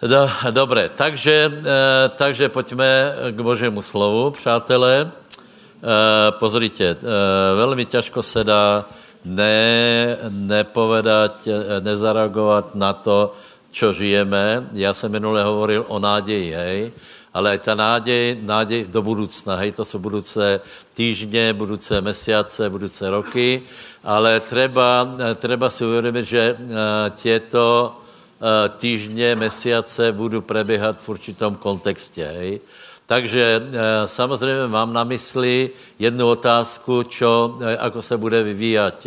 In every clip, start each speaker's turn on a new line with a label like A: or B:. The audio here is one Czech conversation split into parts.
A: Do, dobré, takže, e, takže pojďme k Božímu slovu, přátelé. E, pozrite, e, velmi těžko se dá ne, nepovedať, nezareagovat na to, čo žijeme. Já jsem minule hovoril o náději, hej, ale ta náděj, náděj do budoucna, hej, to jsou budoucí týždně, budoucí měsíce, budoucí roky, ale třeba, třeba si uvědomit, že těto týždně, měsíce budou probíhat v určitom kontextě, hej. Takže samozřejmě mám na mysli jednu otázku, čo, ako se bude vyvíjat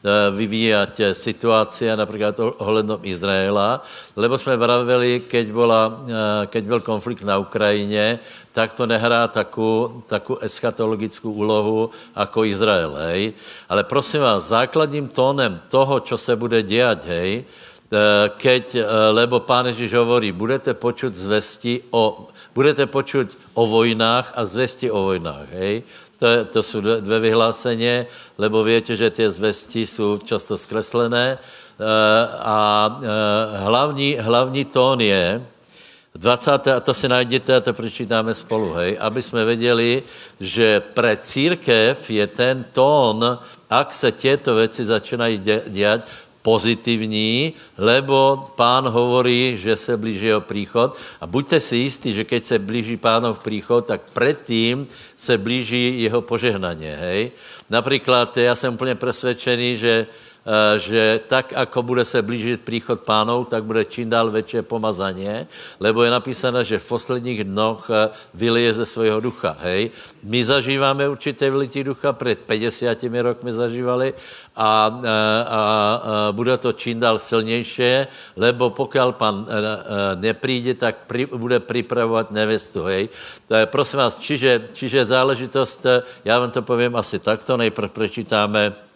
A: Eh, vyvíjať eh, situace například ohledom Izraela, lebo jsme vraveli, keď, bola, eh, keď byl konflikt na Ukrajině, tak to nehrá takovou, takovou eschatologickou úlohu jako Izrael, hej. Ale prosím vás, základním tónem toho, co se bude dělat, hej, keď, lebo pán Ježíš hovorí, budete počuť zvesti o, budete počuť o vojnách a zvesti o vojnách, hej. To, je, to jsou dvě, vyhláseně, lebo víte, že ty zvesti jsou často zkreslené. Eh, a eh, hlavní, hlavní tón je, 20. a to si najděte a to přečítáme spolu, hej, aby jsme věděli, že pre církev je ten tón, ak se těto věci začínají dělat, pozitivní, lebo pán hovorí, že se blíží jeho příchod a buďte si jistí, že keď se blíží pánov příchod, tak předtím se blíží jeho požehnaně, hej. Například já jsem úplně přesvědčený, že že tak, ako bude se blížit příchod pánov, tak bude čím dál větší pomazaně, lebo je napísané, že v posledních dnoch eh, vylije ze svého ducha. Hej? My zažíváme určité vylití ducha, před 50 rokmi zažívali a, a, eh, a, a bude to čím dál silnější, lebo pokud pan nepríde, tak pri, bude připravovat nevestu. Hej? To je, prosím vás, čiže, čiže záležitost, já vám to povím asi takto, nejprve prečítáme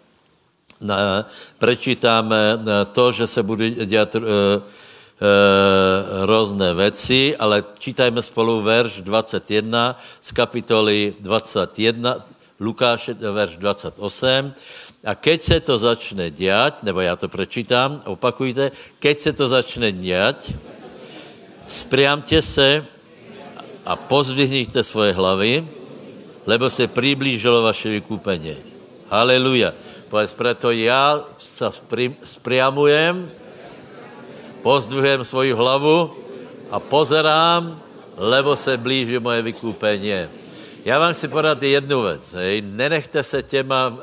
A: prečítáme to, že se budou dělat uh, uh, různé věci, ale čítajme spolu verš 21 z kapitoly 21, Lukáše, verš 28. A keď se to začne dělat, nebo já to prečítám, opakujte, keď se to začne dělat, spriamte se a pozvihněte svoje hlavy, lebo se přiblížilo vaše vykupení. Haleluja. Povedz, preto já se spriamujem, pozdvihujem svoji hlavu a pozerám, lebo se blíží moje vykúpení. Já vám chci podat jednu věc. Nenechte se těma uh,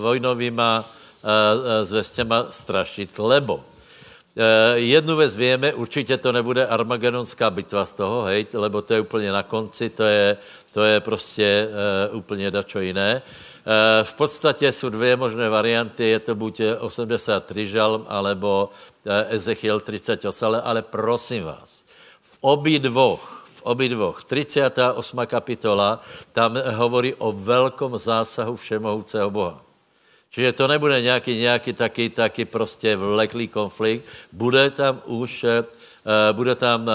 A: vojnovýma uh, zvěstěma strašit, lebo jednu věc víme, určitě to nebude Armagedonská bitva z toho, hej, lebo to je úplně na konci, to je, to je prostě uh, úplně dačo jiné. Eh, v podstatě jsou dvě možné varianty, je to buď 83 žalm, alebo eh, Ezechiel 38, ale prosím vás, v obi dvoch, v obi dvoch, 38. kapitola, tam hovorí o velkom zásahu všemohoucího Boha. Čiže to nebude nějaký, nějaký taky, taky prostě vleklý konflikt, bude tam už, bude tam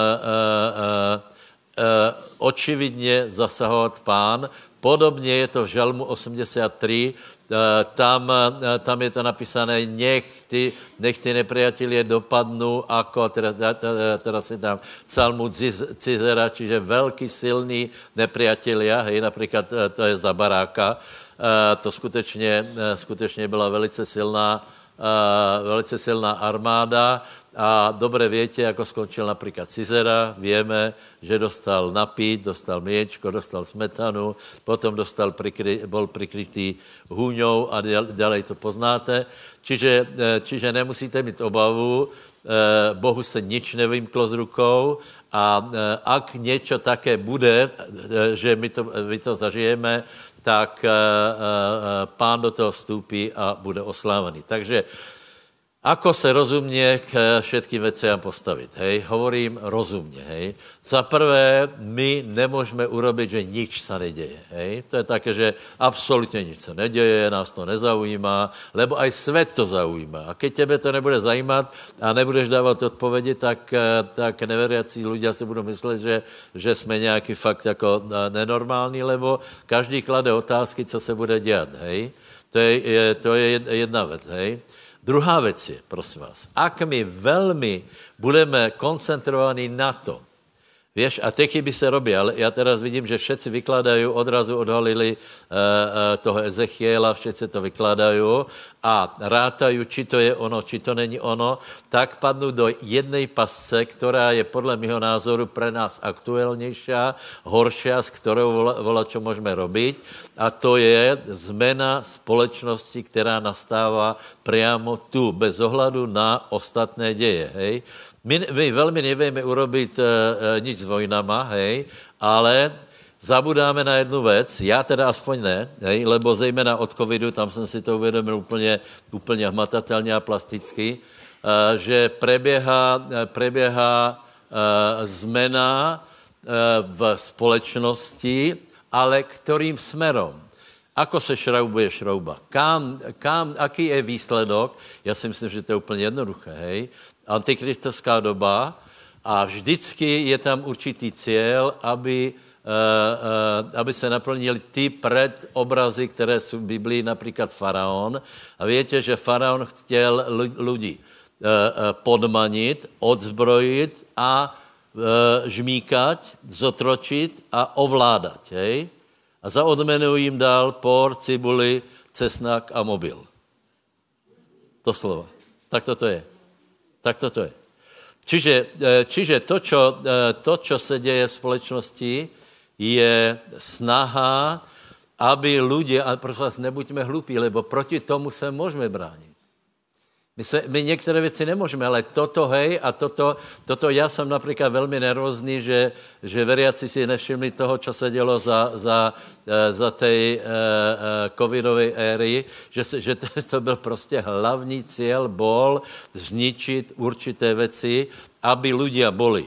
A: očividně zasahovat pán, Podobně je to v Žalmu 83, eh, tam, eh, tam je to napísané, nech ty, nech ty nepriatelě dopadnou, jako, teda, teda si tam psalmu Cizera, čiže velký, silný nepriatelia, hej, například eh, to je za baráka, to skutečně, skutečně byla velice silná, velice silná armáda a dobře větě, jako skončil například Cizera, víme, že dostal napít, dostal měčko, dostal smetanu, potom dostal prikry, bol prikrytý hůňou a dále to poznáte. Čiže, eh, čiže nemusíte mít obavu, eh, Bohu se nič nevymklo z rukou a eh, ak něco také bude, že my to, my to zažijeme, tak pán do toho vstoupí a bude oslávený. Takže Ako se rozumně k všetkým veciam postavit, hej? Hovorím rozumně, hej? Za prvé, my nemůžeme urobit, že nič se neděje, hej? To je také, že absolutně nic se neděje, nás to nezaujímá, lebo aj svět to zaujímá. A keď tebe to nebude zajímat a nebudeš dávat odpovědi, tak, tak neveriací lidé si budou myslet, že, že jsme nějaký fakt jako nenormální, lebo každý klade otázky, co se bude dělat, hej? To je, to je jedna věc, hej? Druhá věc je, prosím vás, ak my velmi budeme koncentrovaní na to, Víš, a ty chyby se robí, ale já teraz vidím, že všetci vykladají, odrazu odhalili uh, toho Ezechiela, všetci to vykladají a rátají, či to je ono, či to není ono, tak padnou do jedné pasce, která je podle mého názoru pre nás aktuálnější, horší, s kterou vola, vola, čo můžeme robiť, a to je zmena společnosti, která nastává priamo tu, bez ohledu na ostatné děje. Hej? My, my velmi nevíme urobit uh, nic s vojnama, hej, ale zabudáme na jednu věc, já teda aspoň ne, hej, lebo zejména od covidu, tam jsem si to uvědomil úplně, úplně hmatatelně a plasticky, uh, že preběhá, preběhá uh, zmena uh, v společnosti, ale kterým smerom? Ako se šroubuje šrouba? Kam, kam, aký je výsledok? Já si myslím, že to je úplně jednoduché, hej antikristovská doba a vždycky je tam určitý cíl, aby, uh, uh, aby se naplnili ty predobrazy, které jsou v Biblii, například faraon. A víte, že faraon chtěl lidi uh, podmanit, odzbrojit a žmíkat, zotročit a ovládat. Hej? A za odmenu jim dal por, cibuli, cesnak a mobil. To slovo. Tak toto je. Tak to je. Čiže, eh, čiže to, čo, eh, to, čo se děje v společnosti, je snaha, aby ľudia, a prosím vás, nebuďme hlupí, lebo proti tomu se můžeme bránit. My, se, my některé věci nemůžeme, ale toto, hej, a toto, toto já jsem například velmi nervózní, že, že veriaci si nevšimli toho, co se dělo za, za, eh, za té uh, uh, covidové éry, že, se, že to, byl prostě hlavní cíl, bol zničit určité věci, aby ľudia boli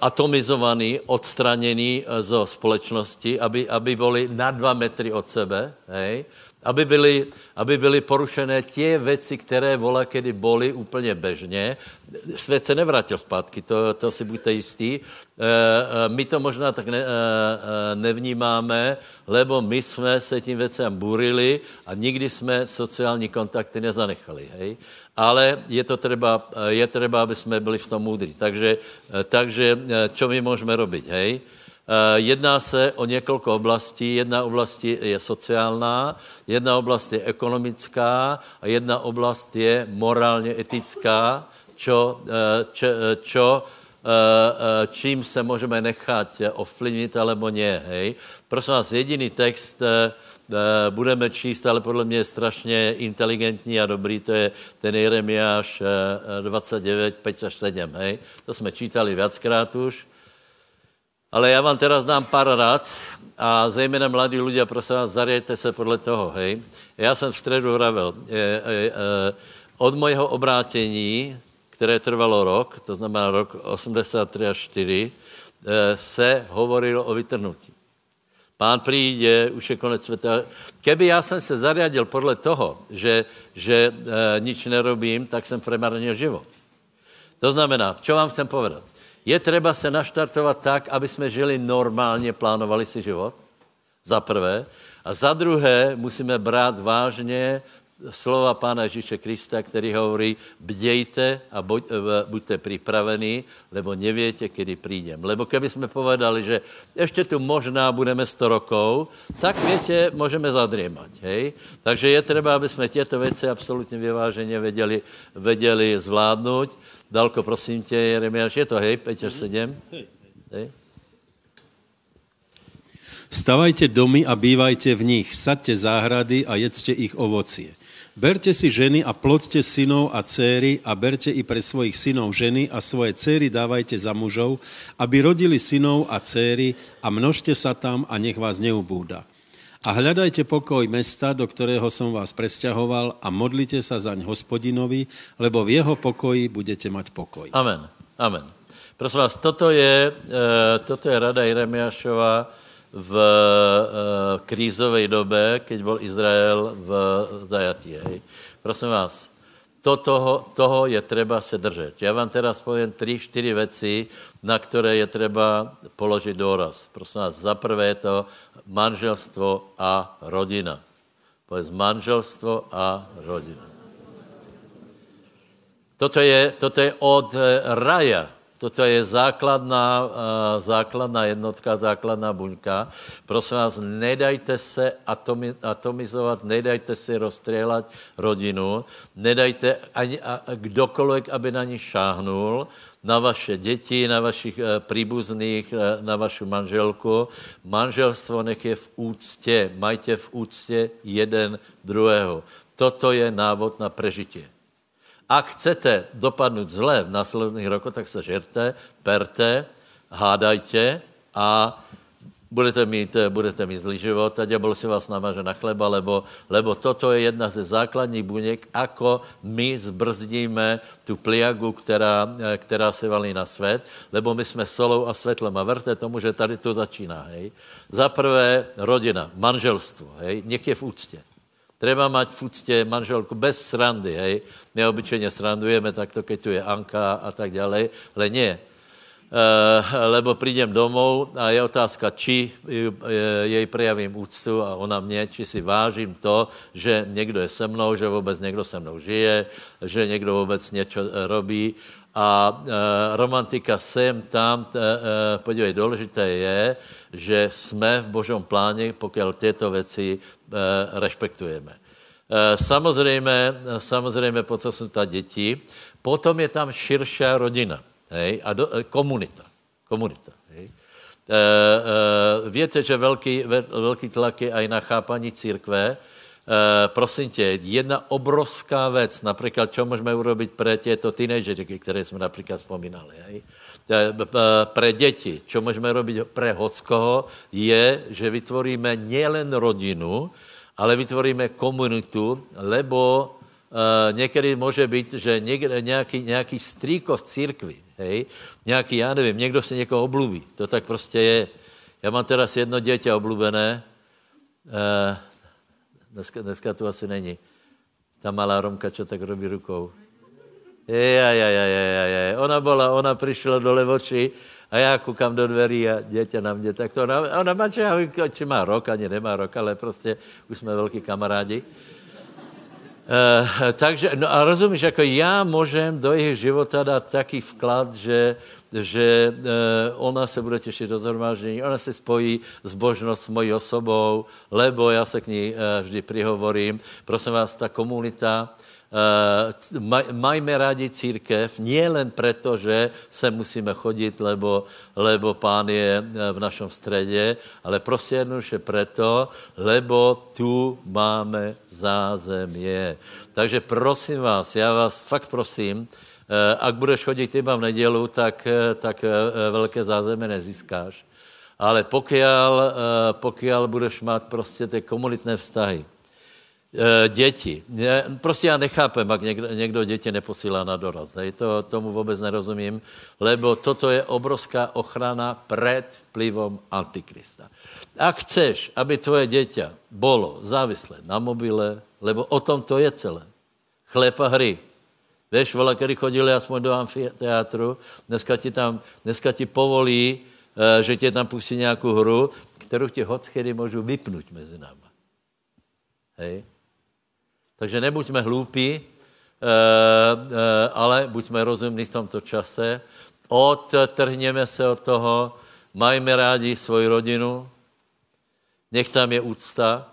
A: atomizovaní, odstranění zo společnosti, aby, aby byli na dva metry od sebe, hej, aby byly, aby byly porušené tě věci, které vola kedy boli úplně bežně. Svět se nevrátil zpátky, to, to si buďte jistí. E, e, my to možná tak ne, e, nevnímáme, lebo my jsme se tím věcem burili a nikdy jsme sociální kontakty nezanechali. Hej? Ale je to třeba, je třeba, aby jsme byli v tom moudří. Takže, takže čo my můžeme robit? Hej? Eh, jedná se o několik oblastí. Jedna oblast je sociálná, jedna oblast je ekonomická a jedna oblast je morálně etická, čo, eh, čo, eh, čo čím se můžeme nechat ovplyvnit, alebo ne. Hej. Prosím vás, jediný text budeme číst, ale podle mě je strašně inteligentní a dobrý, to je ten Jeremiáš 29, 5 až 7. Hej. To jsme čítali viackrát už. Ale já vám teraz dám pár rad a zejména mladí lidé, prosím vás, zariejte se podle toho, hej. Já jsem v středu hravel. Je, je, je, od mojeho obrátění, které trvalo rok, to znamená rok 83 až 4, eh, se hovorilo o vytrhnutí. Pán přijde, už je konec světa. Keby já jsem se zariadil podle toho, že, že e, nič nerobím, tak jsem premarnil život. To znamená, čo vám chcem povedat? Je třeba se naštartovat tak, aby jsme žili normálně, plánovali si život, za prvé. A za druhé musíme brát vážně slova Pána Ježíše Krista, který hovorí, bdějte a buď, eh, buďte připravení, lebo nevětě, kdy přijdem. Lebo keby jsme povedali, že ještě tu možná budeme 100 rokov, tak větě, můžeme zadřímat. Hej? Takže je třeba, aby jsme těto věci absolutně vyváženě věděli, věděli zvládnout. Dalko, prosím tě, Jeremiáš, je to hej, 5 až 7? Hej.
B: Stavajte domy a bývajte v nich, saďte záhrady a jedzte ich ovocie. Berte si ženy a plodte synov a céry a berte i pre svojich synov ženy a svoje céry dávajte za mužov, aby rodili synov a céry a množte sa tam a nech vás neubúda. A hľadajte pokoj mesta, do ktorého som vás presťahoval a modlite sa zaň hospodinovi, lebo v jeho pokoji budete mať pokoj.
A: Amen. Amen. Prosím vás, toto je, uh, toto je rada Jeremiášova v uh, krízovej dobe, keď byl Izrael v zajatí. Hej. Prosím vás, to, toho, toho je třeba se držet. Já vám teraz povím tři, čtyři věci, na které je třeba položit důraz. Prosím vás, za prvé je to manželstvo a rodina. Povedz manželstvo a rodina. Toto je, toto je od raja. Toto je základná, základná jednotka, základná buňka. Prosím vás, nedajte se atomi, atomizovat, nedajte si rozstřelat rodinu, nedajte ani a, kdokoliv, aby na ní šáhnul, na vaše děti, na vašich e, příbuzných, e, na vašu manželku. Manželstvo nech je v úctě, majte v úctě jeden druhého. Toto je návod na prežití. Ak chcete dopadnout zle v následných rokoch, tak se žerte, perte, hádajte a budete mít, budete mít zlý život a ďábel si vás namaže na chleba, lebo, lebo toto je jedna ze základních buněk, ako my zbrzdíme tu pliagu, která, která se valí na svět, lebo my jsme solou a světlem a verte tomu, že tady to začíná. Hej. Za prvé rodina, manželstvo, hej, nech je v úctě. Treba mať v úctě manželku bez srandy, hej. My obyčejně srandujeme takto, keď tu je Anka a tak dále, ale nie. Uh, lebo prídem domov a je otázka, či jej prejavím úctu a ona mě, či si vážím to, že někdo je se mnou, že vůbec někdo se mnou žije, že někdo vůbec něco eh, robí a e, romantika sem, tam, e, e, podívej, důležité je, že jsme v Božom pláně, pokud tyto věci e, respektujeme. E, samozřejmě, samozřejmě, po co jsou ta děti, potom je tam širší rodina hej, a do, e, komunita. komunita hej. E, e, víte, že velký, velký tlak je aj na chápaní církve, Uh, prosím tě, jedna obrovská věc, například, co můžeme urobiť pre těto teenagery, které jsme například vzpomínali, hej? pre děti, co můžeme robiť pre hockoho, je, že vytvoríme nielen rodinu, ale vytvoríme komunitu, lebo uh, někdy může být, že někde, nějaký, nějaký strýko v církvi, hej, nějaký, já nevím, někdo se někoho oblubí, to tak prostě je. Já mám teraz jedno dítě oblubené, uh, Dneska, dneska tu asi není. Ta malá Romka, čo tak robí rukou. Ja, ja, ja, ja, ja, ja. Ona byla, ona přišla do levoči a já koukám do dverí a dětě na mě, tak to ona, ona má, či má rok, ani nemá rok, ale prostě už jsme velký kamarádi. Uh, takže, no a rozumíš, jako já můžem do jejich života dát taký vklad, že že eh, ona se bude těšit do zhromáždění, ona se spojí zbožnost s mojí osobou, lebo já se k ní eh, vždy prihovorím. Prosím vás, ta komunita, Uh, maj, majme rádi církev, len proto, že se musíme chodit, lebo, lebo pán je v našem středě, ale prostě jednoduše proto, lebo tu máme zázemie. Takže prosím vás, já vás fakt prosím, Eh, ak budeš chodit iba v nedělu, tak, eh, tak eh, velké zázemí nezískáš. Ale pokiaľ, pokiaľ budeš mít prostě ty komunitné vztahy, děti. Prostě já nechápem, jak někdo, někdo děti neposílá na doraz. Ne? To, tomu vůbec nerozumím, lebo toto je obrovská ochrana před vplyvom Antikrista. A chceš, aby tvoje dieťa bolo závislé na mobile, lebo o tom to je celé. Chlepa hry, Víš, vole, když chodili aspoň do amfiteátru, dneska ti tam, dneska ti povolí, uh, že tě tam pustí nějakou hru, kterou ti hockedy můžu vypnout mezi náma. Hej? Takže nebuďme hloupí, uh, uh, ale buďme rozumní v tomto čase. Odtrhněme se od toho, majme rádi svoji rodinu, nech tam je úcta,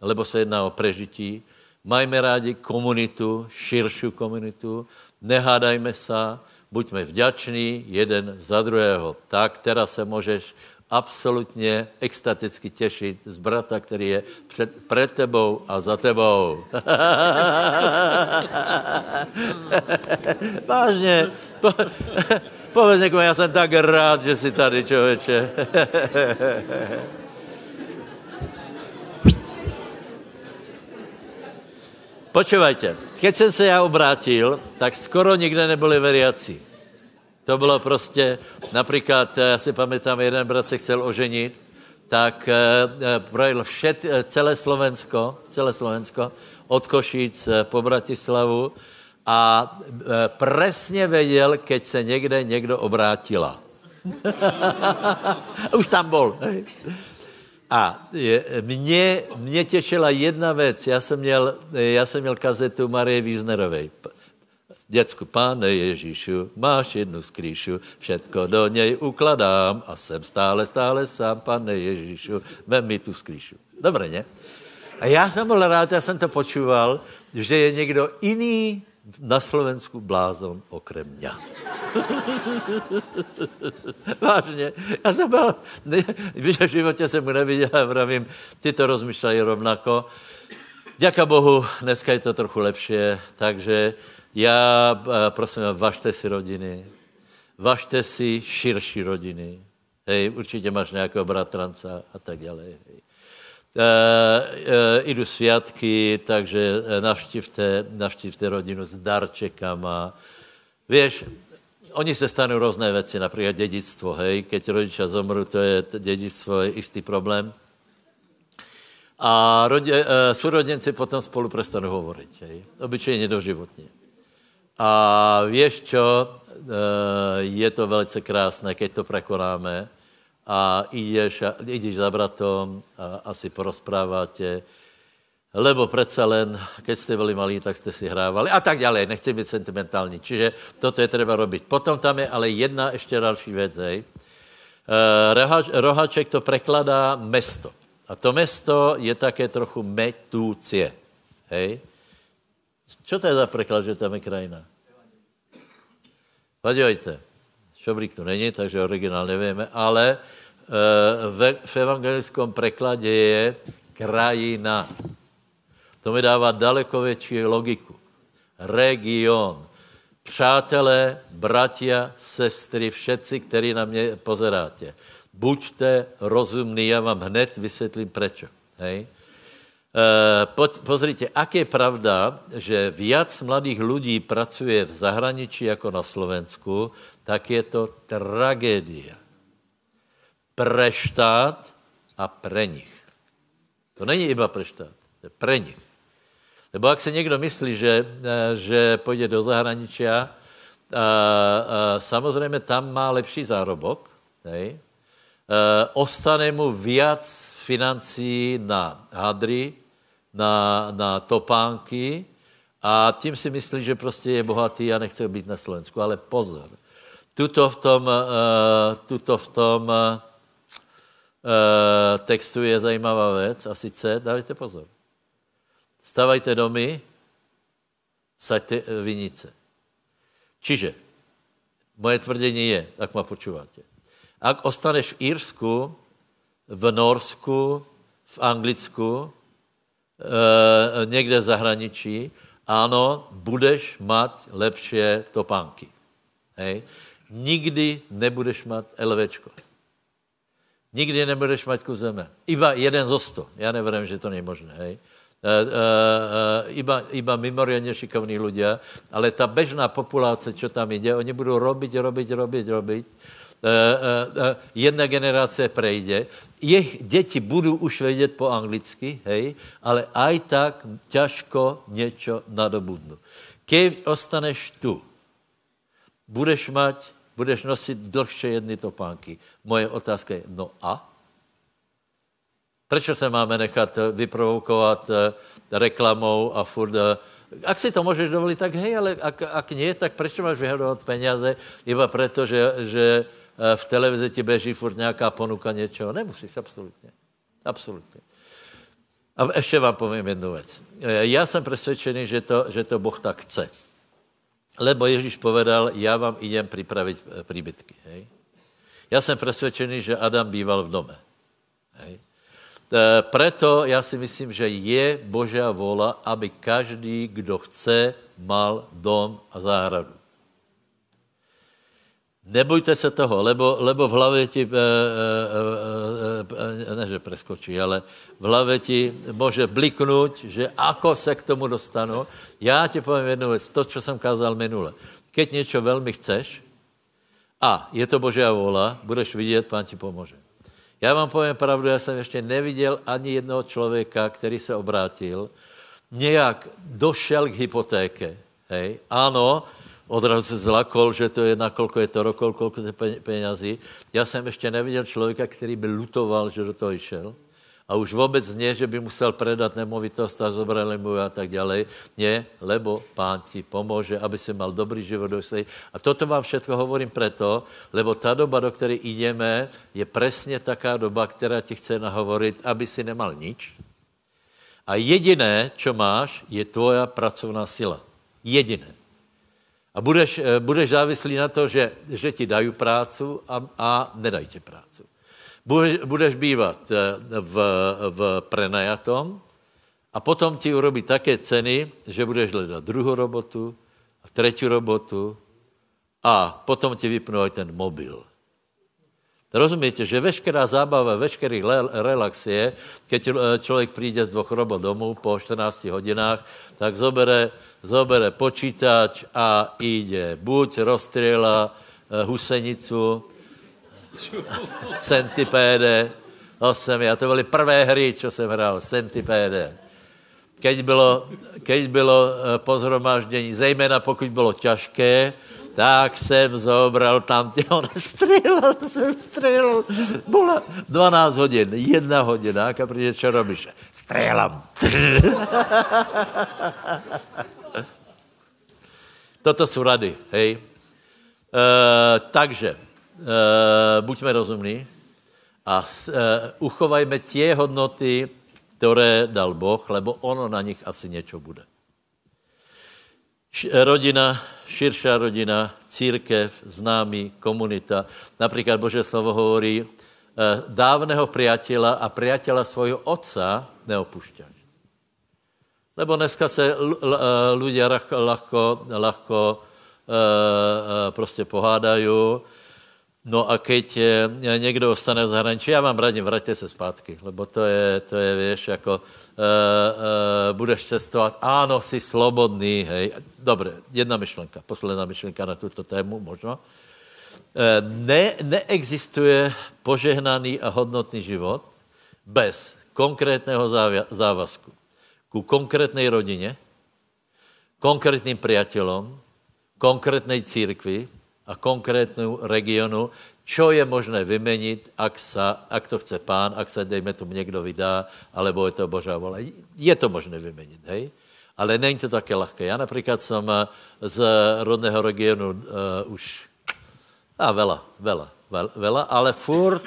A: lebo se jedná o prežití, Majme rádi komunitu, širšiu komunitu, nehádajme se, buďme vďační jeden za druhého. Tak teraz se můžeš absolutně extaticky těšit z brata, který je před, před tebou a za tebou. Vážně. Po, povedz někomu, já jsem tak rád, že jsi tady, člověče. Počúvajte, keď jsem se já obrátil, tak skoro nikde nebyli veriaci. To bylo prostě, například, já si pamätám, jeden brat se chcel oženit, tak eh, eh, projel všet, eh, celé Slovensko, celé Slovensko, od Košíc po Bratislavu a presně věděl, keď se někde někdo obrátila. Už tam byl. A mě, mě těšila jedna věc. Já jsem měl, já jsem měl kazetu Marie Wiesnerové. Děcku, pane Ježíšu, máš jednu skrýšu, všetko do něj ukladám a jsem stále, stále sám, pane Ježíšu, vem mi tu skrýšu. Dobré, ne? A já jsem byl rád, já jsem to počúval, že je někdo jiný na Slovensku blázon okrem mě. Vážně. Já jsem byl, v životě jsem mu neviděl a vravím, ty to rozmýšlejí rovnako. Děka Bohu, dneska je to trochu lepší, takže já eh, prosím, vašte si rodiny, vašte si širší rodiny. Hej, určitě máš nějakého bratranca a tak dále. Hej. E, e, jdu takže navštivte, navštivte rodinu s darčekama. Víš, oni se stanou různé věci, například dědictvo, hej, keď rodiče zomru, to je dědictvo, je jistý problém. A rodě, e, sourodenci potom spolu prestanou hovorit, hej, obyčejně doživotně. A víš čo, je to velice krásné, keď to prekonáme, a ideš, a, ideš za bratom a asi porozprávate, lebo přece len, keď jste byli malí, tak jste si hrávali a tak dále, nechci být sentimentální. Čiže toto je třeba robiť. Potom tam je ale jedna ještě další věc, hej. E, rohaček to prekladá mesto. A to mesto je také trochu metúcie. Hej? Čo to je za preklad, že tam je krajina? Podívejte. Šobrík tu není, takže originál nevíme, ale v, v evangelickém překladě je krajina. To mi dává daleko větší logiku. Region. Přátelé, bratia, sestry, všetci, kteří na mě pozeráte. Buďte rozumní, já vám hned vysvětlím prečo. Hej? E, pozrite, ak je pravda, že viac mladých lidí pracuje v zahraničí jako na Slovensku, tak je to tragédia pre štát a pre nich. To není iba pre štát, to je pre nich. Nebo jak se někdo myslí, že, eh, že půjde do zahraničí, a, a, samozřejmě tam má lepší zárobok, hej? A, eh, ostane mu viac financí na hadry, na, na topánky a tím si myslí, že prostě je bohatý a nechce být na Slovensku. Ale pozor, tuto v tom, uh, tuto v tom uh, textu je zajímavá věc a sice, dávajte pozor, stavajte domy, saďte vinice. Čiže, moje tvrdění je, tak ma počúváte, ak ostaneš v Írsku, v Norsku, v Anglicku, e, někde v zahraničí, ano, budeš mať lepšie topánky. Hej? Nikdy nebudeš mať LVčko. Nikdy nebudeš mať kus zeme. Iba jeden zo sto. Já nevrím, že to není možné. Hej. E, e, e, iba, iba mimoriadne šikovní ľudia, ale ta bežná populace, čo tam jde, oni budou robiť, robiť, robiť, robiť. E, e, e, jedna generace prejde. Jejich děti budou už vědět po anglicky, hej, ale aj tak ťažko něco nadobudnu. Keď ostaneš tu, budeš mať budeš nosit dlhše jedny topánky. Moje otázka je, no a? Proč se máme nechat eh, vyprovokovat eh, reklamou a furt... Eh, ak si to můžeš dovolit, tak hej, ale ak, ak nie, tak proč máš vyhodovat peněze iba proto, že, že v televizi ti beží furt nějaká ponuka něčeho? Nemusíš, absolutně. Absolutně. A ještě vám povím jednu věc. Já jsem přesvědčený, že to, že to Boh tak chce. Lebo Ježíš povedal, já vám idem připravit eh, příbytky. Hej? Já jsem přesvědčený, že Adam býval v dome. Hej? E, preto já si myslím, že je Božá vola, aby každý, kdo chce, mal dom a záhradu. Nebojte se toho, lebo, lebo v hlavě ti, e, e, e, ne že preskočí, ale v hlavě ti může bliknout, že ako se k tomu dostanu. Já ti povím jednu věc, to, co jsem kázal minule. Keď něco velmi chceš a je to Božá vola, budeš vidět, pán ti pomůže. Já vám povím pravdu, já jsem ještě neviděl ani jednoho člověka, který se obrátil, nějak došel k hypotéke. Hej? Ano, odrazu se zlakol, že to je, nakolko je to rokol, kolko je penězí. Já jsem ještě neviděl člověka, který by lutoval, že do toho šel. A už vůbec ne, že by musel predat nemovitost a zobrali mu a tak dále. Ne, lebo pán ti pomůže, aby si mal dobrý život do A toto vám všetko hovorím preto, lebo ta doba, do které jdeme, je přesně taká doba, která ti chce nahovorit, aby si nemal nič. A jediné, čo máš, je tvoja pracovná sila. Jediné. A budeš, eh, budeš závislý na to, že, že ti dají prácu a, a nedají ti prácu. Budeš, budeš bývat eh, v, v prenajatom a potom ti urobí také ceny, že budeš hledat druhou robotu a třetí robotu a potom ti vypnou ten mobil. Rozumíte, že veškerá zábava, veškerý relax je, keď eh, člověk přijde z dvoch robot domů po 14 hodinách, tak zobere, zobere počítač a ide buď rozstřela eh, husenicu, Centipede, 8, a to byly prvé hry, co jsem hrál, Centipede. Keď bylo, keď bylo eh, pozhromaždění, zejména pokud bylo těžké, tak jsem zobral tam tě, on střelil, jsem střelil. Bylo 12 hodin, jedna hodina, a přijde, čo robíš? Střelám. Toto jsou rady, hej. E, takže, uh, buďme rozumní a uh, uchovajme tě hodnoty, které dal Boh, lebo ono na nich asi něco bude. Š- rodina, širšá rodina, církev, známý, komunita. Například Bože slovo hovorí, dávného priatela a priatela svojho otca neopušťáš. Lebo dneska se lidé lahko, lahko uh, uh, prostě pohádají, No a keď někdo ostane v zahraničí, já vám radím, vraťte se zpátky, lebo to je, to je věš, jako uh, uh, budeš cestovat, ano, jsi slobodný, hej. Dobře, jedna myšlenka, posledná myšlenka na tuto tému, možno. Uh, ne, neexistuje požehnaný a hodnotný život bez konkrétného závazku ku konkrétnej rodině, konkrétním priateľom, konkrétnej církvi, a konkrétnu regionu, čo je možné vymenit, ak, sa, ak to chce pán, ak se, dejme tomu, někdo vydá, alebo je to Božá vola. Je to možné vymenit, hej? Ale není to také lehké. Já například jsem eh, z rodného regionu uh, už, a vela, vela, vela, ale furt,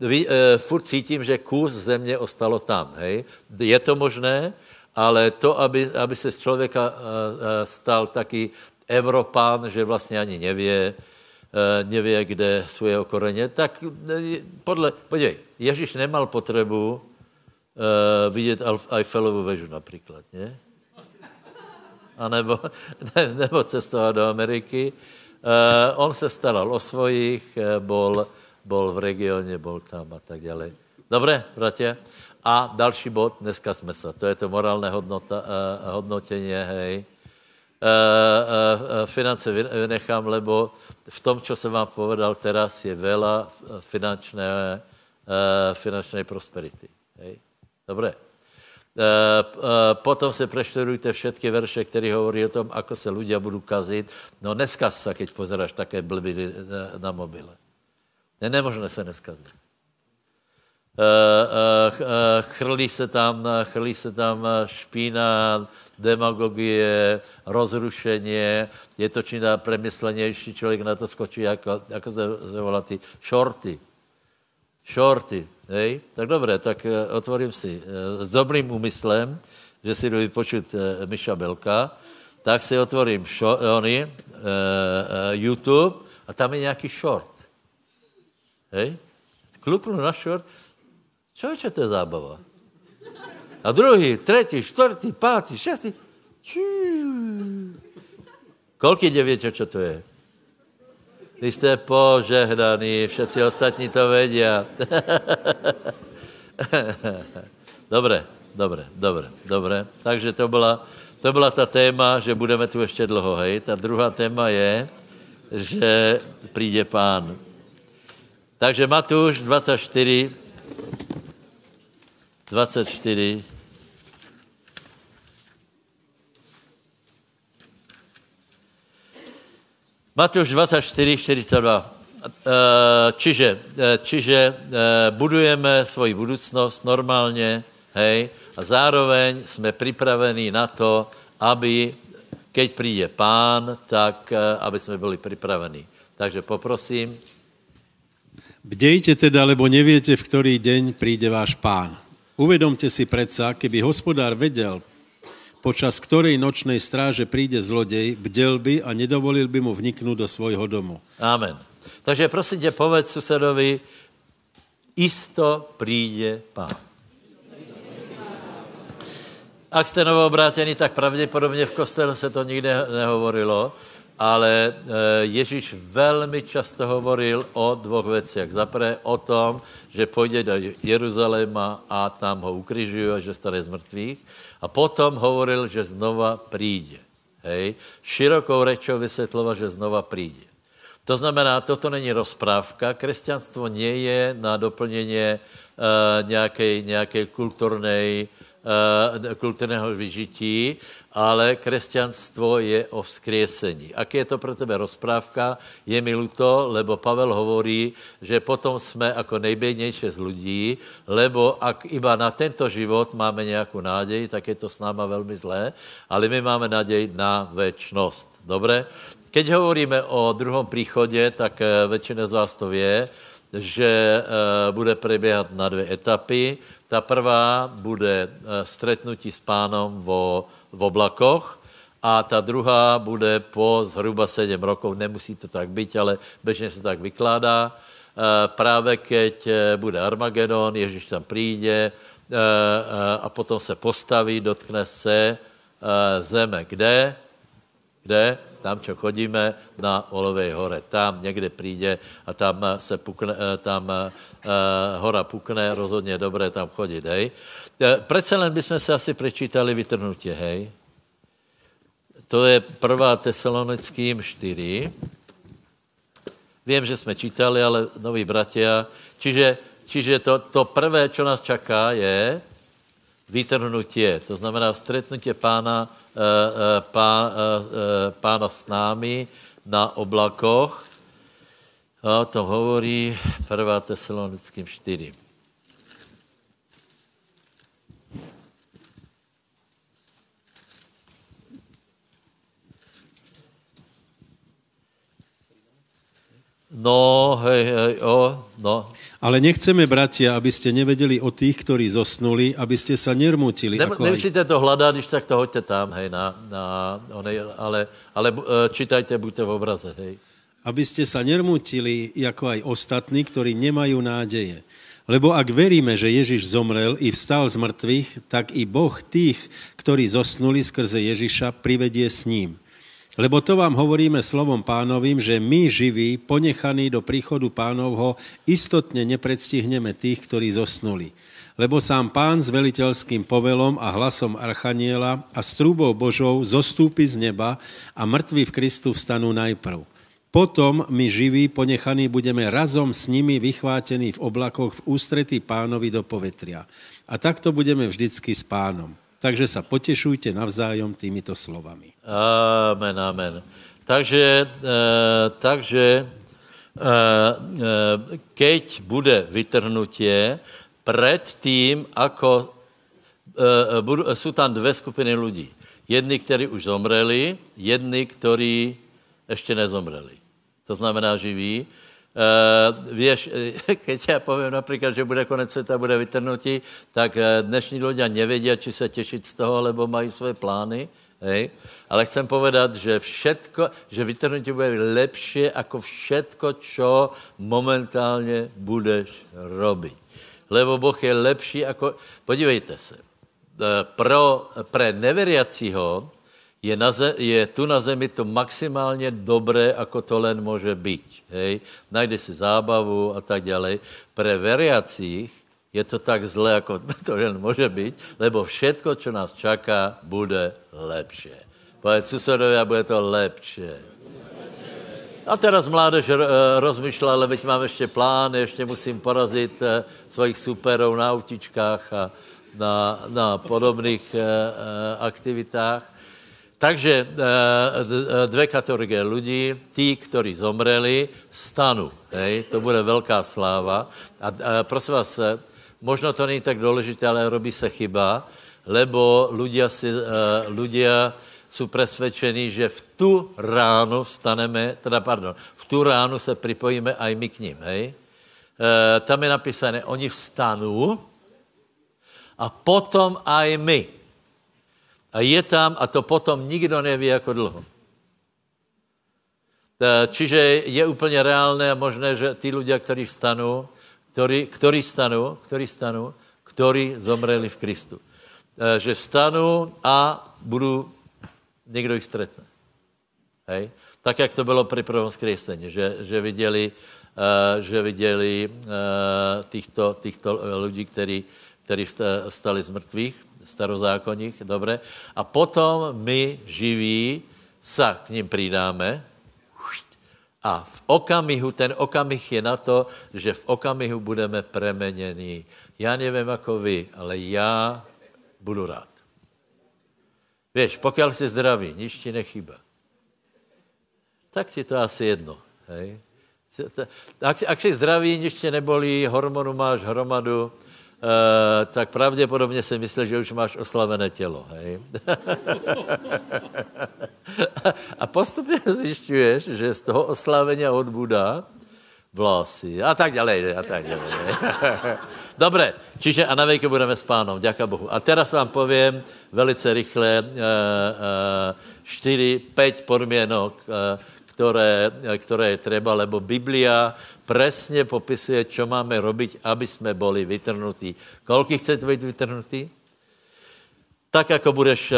A: vy, uh, furt cítím, že kus země ostalo tam, hej? Je to možné, ale to, aby, aby se z člověka uh, uh, stal taky Evropán, že vlastně ani nevě, eh, nevě, kde jsou jeho koreně, tak eh, podle, podívej, Ježíš nemal potřebu vidět Eiffelovu vežu například, ne? A nebo, ne, nebo cestovat do Ameriky. On se staral o svojich, bol, bol v regioně, bol tam a tak dále. Dobré, bratě? A další bod, dneska jsme se, to je to morálné hodnota, uh, hodnotění, hej. Eh, eh, finance vynechám, lebo v tom, co jsem vám povedal teraz, je vela finančné, eh, finančné prosperity. Hej? Dobré. Potom se preštudujte všetky verše, které hovorí o tom, ako se ľudia budou kazit. No neskaz se, keď pozeráš také blbiny na mobile. Je nemožné se neskazit. Eh, eh, eh, chrlí se tam, chrlí se tam špína, demagogie, rozrušení, je to čím dál premyslenější, člověk na to skočí, jako, jako se, volá ty shorty. Shorty, hej? Tak dobré, tak otvorím si s dobrým úmyslem, že si jdu vypočut Miša Belka, tak si otvorím šo, ony, YouTube a tam je nějaký short. Hej? Kluknu na short, Čo to je zábava? A druhý, třetí, čtvrtý, pátý, šestý. Kolik větě, čo to je? Vy jste požehnaní, všetci ostatní to vědí. dobré, dobré, dobré, dobré. Takže to byla, to byla ta téma, že budeme tu ještě dlouho, hej. Ta druhá téma je, že přijde pán. Takže Matuš 24, 24. Matouš 24, 42. čiže, čiže budujeme svoji budoucnost normálně, hej, a zároveň jsme připraveni na to, aby, keď přijde pán, tak aby jsme byli připraveni. Takže poprosím.
B: Bdejte teda, lebo neviete, v ktorý deň príde váš pán. Uvedomte si predsa, keby hospodár vedel, počas ktorej nočnej stráže príde zlodej, bdel by a nedovolil by mu vniknúť do svojho domu.
A: Amen. Takže prosím tě, povedz susedovi, isto přijde pán. Ak jste novoobrátěni, tak pravděpodobně v kostele se to nikde nehovorilo, ale eh, Ježíš velmi často hovoril o dvou věcech. Zaprvé o tom, že půjde do Jeruzaléma a tam ho ukrižují a že stane z mrtvých. A potom hovoril, že znova přijde. Hej? Širokou rečou vysvětloval, že znova přijde. To znamená, toto není rozprávka. Křesťanstvo nie je na doplnění uh, nějaké, nějaké kulturnej, uh, kulturného vyžití, ale křesťanstvo je o vzkriesení. Ak je to pro tebe rozprávka, je mi luto, lebo Pavel hovorí, že potom jsme jako nejbědnější z lidí, lebo ak iba na tento život máme nějakou nádej, tak je to s náma velmi zlé, ale my máme nádej na věčnost. Dobre? Keď hovoríme o druhom příchodě, tak eh, většina z vás to ví, že eh, bude preběhat na dvě etapy. Ta prvá bude eh, stretnutí s pánom vo, v oblakoch a ta druhá bude po zhruba sedm rokov. Nemusí to tak být, ale běžně se tak vykládá. Právě keď bude Armagedon, Ježíš tam přijde a potom se postaví, dotkne se zeme. Kde? Kde? Tam, čo chodíme, na Olovej hore. Tam někde přijde a tam se pukne, eh, tam uh, hora pukne, rozhodně dobré tam chodit, hej. Eh, Přece len bychom se asi prečítali vytrhnutě, hej. To je prvá Tesalonickým 4. Vím, že jsme čítali, ale noví bratia. Čiže, čiže to, to prvé, čo nás čaká, je vytrhnutie. To znamená stretnutie pána pá, eh, pána s námi na oblakoch. A o tom hovorí 1. Tesalonickým 4. No, hej, hej, o, no,
B: ale nechceme, bratia, aby ste nevedeli o tých, ktorí zosnuli, aby ste sa nermutili.
A: Ne, nemusíte aj... to hľadať, když tak to hoďte tam, hej, na, na, onej, ale, ale e, čítajte, buďte v obraze, hej.
B: Aby ste sa nermutili, ako aj ostatní, ktorí nemajú nádeje. Lebo ak veríme, že Ježiš zomrel i vstal z mŕtvych, tak i Boh tých, ktorí zosnuli skrze Ježiša, privedie s ním. Lebo to vám hovoríme slovom pánovým, že my živí, ponechaní do príchodu pánovho, istotne nepredstihneme tých, ktorí zosnuli. Lebo sám pán s veliteľským povelom a hlasom Archaniela a s trúbou Božou zostúpi z neba a mŕtvi v Kristu vstanú najprv. Potom my živí, ponechaní, budeme razom s nimi vychvátení v oblakoch v ústretí pánovi do povetria. A takto budeme vždycky s pánom. Takže sa potešujte navzájom týmito slovami.
A: Amen, amen. Takže, e, takže e, e, keď bude vytrhnutie, před tím, ako jsou tam dvě skupiny lidí. Jedni, kteří už zomreli, jedni, kteří ještě nezomreli. To znamená živí. Uh, vieš, keď ja poviem napríklad, že bude konec sveta, bude vytrhnutí, tak uh, dnešní ľudia nevedia, či sa tešiť z toho, lebo mají svoje plány. Hej? Ale chcem povedat, že všetko, že vytrhnutí bude lepší jako všetko, čo momentálně budeš robiť. Lebo Boh je lepší jako... Podívejte se. Eh, pro, pre neveriacího je, na zem, je tu na zemi to maximálně dobré, ako to len může být. Hej? Najde si zábavu a tak dále. Pre veriacích je to tak zlé, jako to jen může být, lebo všetko, co nás čaká, bude lepší. Povedz susedovi a bude to lepší. A teraz mládež eh, rozmýšlela, ale veď mám ještě plán, ještě musím porazit eh, svojich superů na autičkách a na, na podobných eh, aktivitách. Takže dvě kategorie lidí, tí, kteří zomreli, stanu. Hej? To bude velká sláva. A, a prosím vás, možno to není tak důležité, ale robí se chyba, lebo ľudia, si, ľudia jsou presvedčení, že v tu ránu vstaneme, teda pardon, v tu ránu se připojíme aj my k ním, hej? Tam je napísané, oni vstanou a potom aj my. A je tam, a to potom nikdo neví, jako dlouho. E, čiže je úplně reálné a možné, že ty ľudia, kteří vstanou, ktorí, ktorí stanú, ktorí stanú, ktorí zomreli v Kristu. E, že vstanu a budu někdo jich stretne. Hej? Tak, jak to bylo při prvom skřísení, že, že viděli, uh, že viděli týchto, týchto lidí, který, který vstali z mrtvých, starozákonních, dobré. A potom my živí sa k ním přidáme a v okamihu, ten okamih je na to, že v okamihu budeme premeněni. Já nevím jako vy, ale já budu rád. Víš, pokud jsi zdravý, nič ti nechýba, tak ti to asi jedno. Hej? Ak, ak jsi zdravý, nič tě nebolí, hormonu máš hromadu, tak pravděpodobně si myslíš, že už máš oslavené tělo. Hej? a postupně zjišťuješ, že z toho oslavení odbudá vlasy a tak dále, a tak dále. Dobré, čiže a na věky budeme s pánom, děka Bohu. A teraz vám povím velice rychle uh, uh, čtyři, pět podmínok, uh, které, které je třeba, lebo Biblia přesně popisuje, co máme robiť, aby jsme byli vytrhnutí. Kolik chcete být vytrhnutí? Tak, jako budeš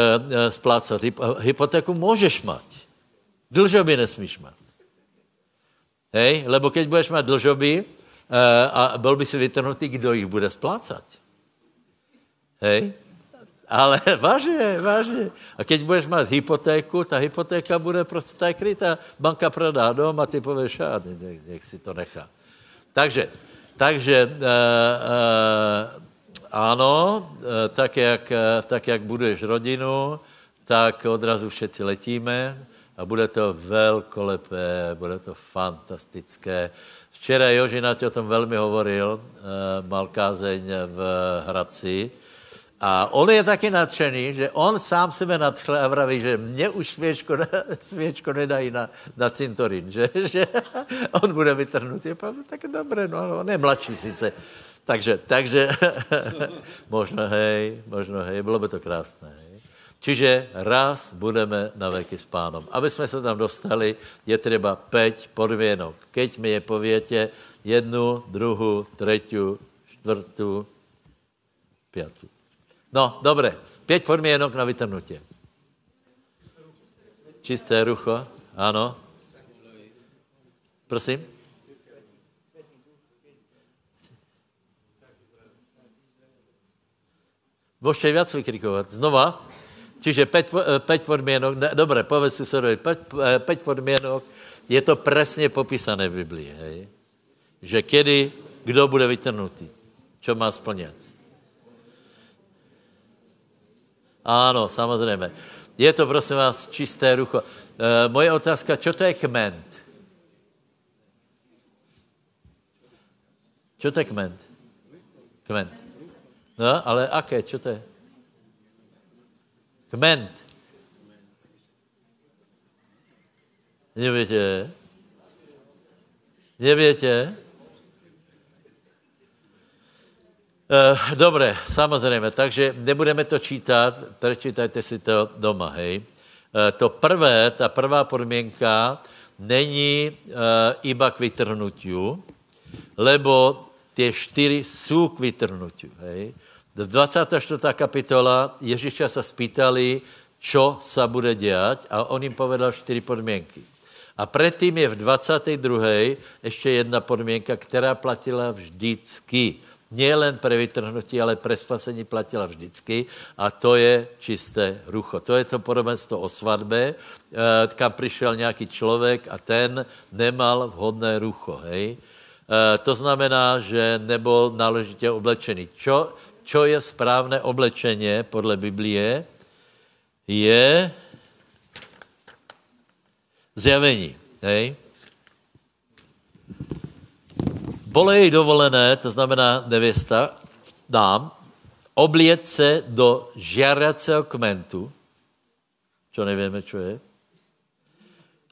A: splácat hypotéku, můžeš mít. Dlžoby nesmíš mít. Hej? Lebo keď budeš mít dlžoby, Eh, a byl by si vytrhnutý, kdo jich bude splácat. Hej? Ale vážně, vážně. A keď budeš mít hypotéku, ta hypotéka bude prostě tak krytá. Banka prodá dom a ty pověš, a nech, nech si to nechá. Takže, takže uh, uh, ano, tak jak, tak jak buduješ rodinu, tak odrazu všetci letíme a bude to velkolepé, bude to fantastické. Včera Joži Nať o tom velmi hovoril, eh, mal kázeň v Hradci. A on je taky nadšený, že on sám sebe nadchl a vraví, že mě už svěčko, svěčko nedají na, na cintorín, že, že on bude vytrhnutý. Tak dobré, no, on je mladší sice. Takže, takže možno hej, možno hej, bylo by to krásné. Hej. Čiže raz budeme na veky s pánom. Aby jsme se tam dostali, je třeba pět podmínok. Keď mi je povětě jednu, druhou, třetí, čtvrtou, pětou. No, dobré. Pět podmínok na vytrhnutí. Čisté rucho, ano. Prosím? Můžete víc vykrikovat. Znova? Čiže pět, eh, pět podmínok, ne, dobré, povedz susedovi, pět, eh, pět podmínok, je to přesně popísané v Biblii, hej? Že kedy, kdo bude vytrhnutý, čo má splňat. Ano, samozřejmě. Je to, prosím vás, čisté rucho. E, moje otázka, čo to je kment? Čo to je kment? Kment. No, ale aké, čo to je? Kment. Nevíte? Nevíte? Uh, dobré, samozřejmě, takže nebudeme to čítat, prečítajte si to doma, hej. Uh, to prvé, ta prvá podmínka není uh, iba k vytrhnutiu, lebo ty čtyři jsou k vytrhnutiu, hej. V 24. kapitola Ježíša se spýtali, čo sa bude dělat a on jim povedal čtyři podmínky. A předtím je v 22. ještě jedna podmínka, která platila vždycky. Len pre vytrhnutí, ale pre spasení platila vždycky a to je čisté rucho. To je to podobenstvo o svatbě, eh, kam přišel nějaký člověk a ten nemal vhodné rucho. Hej? Eh, to znamená, že nebyl náležitě oblečený. Čo, čo je správné oblečení podle Biblie, je Zjavení, hej. Bolo jej dovolené, to znamená nevěsta, nám, obliec se do žiariaceho kmentu, čo nevíme, čo je,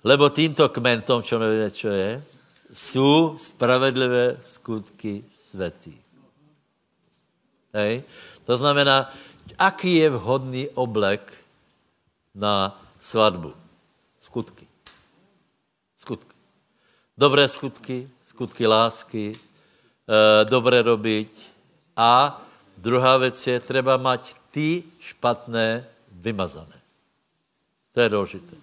A: lebo týmto kmentom, čo nevíme, čo je, jsou spravedlivé skutky světý. Hej? To znamená, aký je vhodný oblek na svatbu? Skutky. Skutky. Dobré skutky, skutky lásky, e, dobré robiť. A druhá věc je, treba mať ty špatné vymazané. To je důležité.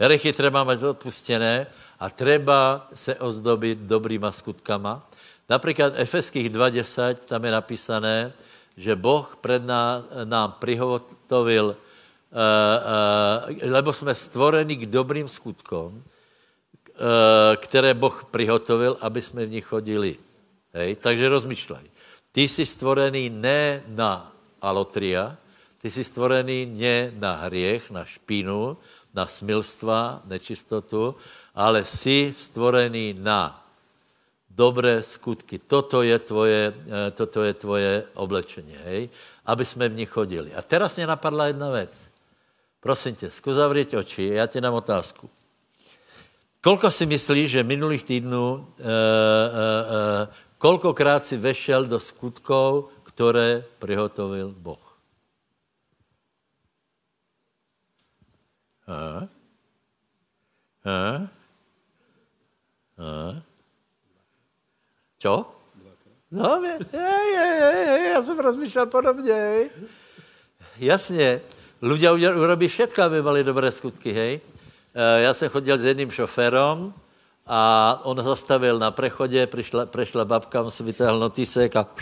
A: Hrechy treba mať odpustené a treba se ozdobit dobrýma skutkama. Například Efeských 2.10, tam je napísané, že Boh před ná, nám prihotovil, uh, uh, lebo jsme stvoreni k dobrým skutkům, uh, které Boh prihotovil, aby jsme v nich chodili. Hej? Takže rozmýšlej. Ty jsi stvorený ne na alotria, ty jsi stvorený ne na hriech, na špínu, na smilstva, nečistotu, ale jsi stvorený na dobré skutky. Toto je tvoje, eh, toto je tvoje oblečení, hej? Aby jsme v nich chodili. A teraz mě napadla jedna věc. Prosím tě, zkus zavřít oči, já ti dám otázku. Kolko si myslíš, že minulých týdnů, e, e, e, kolkokrát si vešel do skutkov, které prihotovil Boh? A? A? A? Čo? No, je, je, je, já jsem rozmýšlel podobně. Jasně, ľudia urobí všetko, aby mali dobré skutky, hej. E, já jsem chodil s jedným šoférom a on zastavil na prechodě, přišla, prešla babka, on si vytáhl notisek a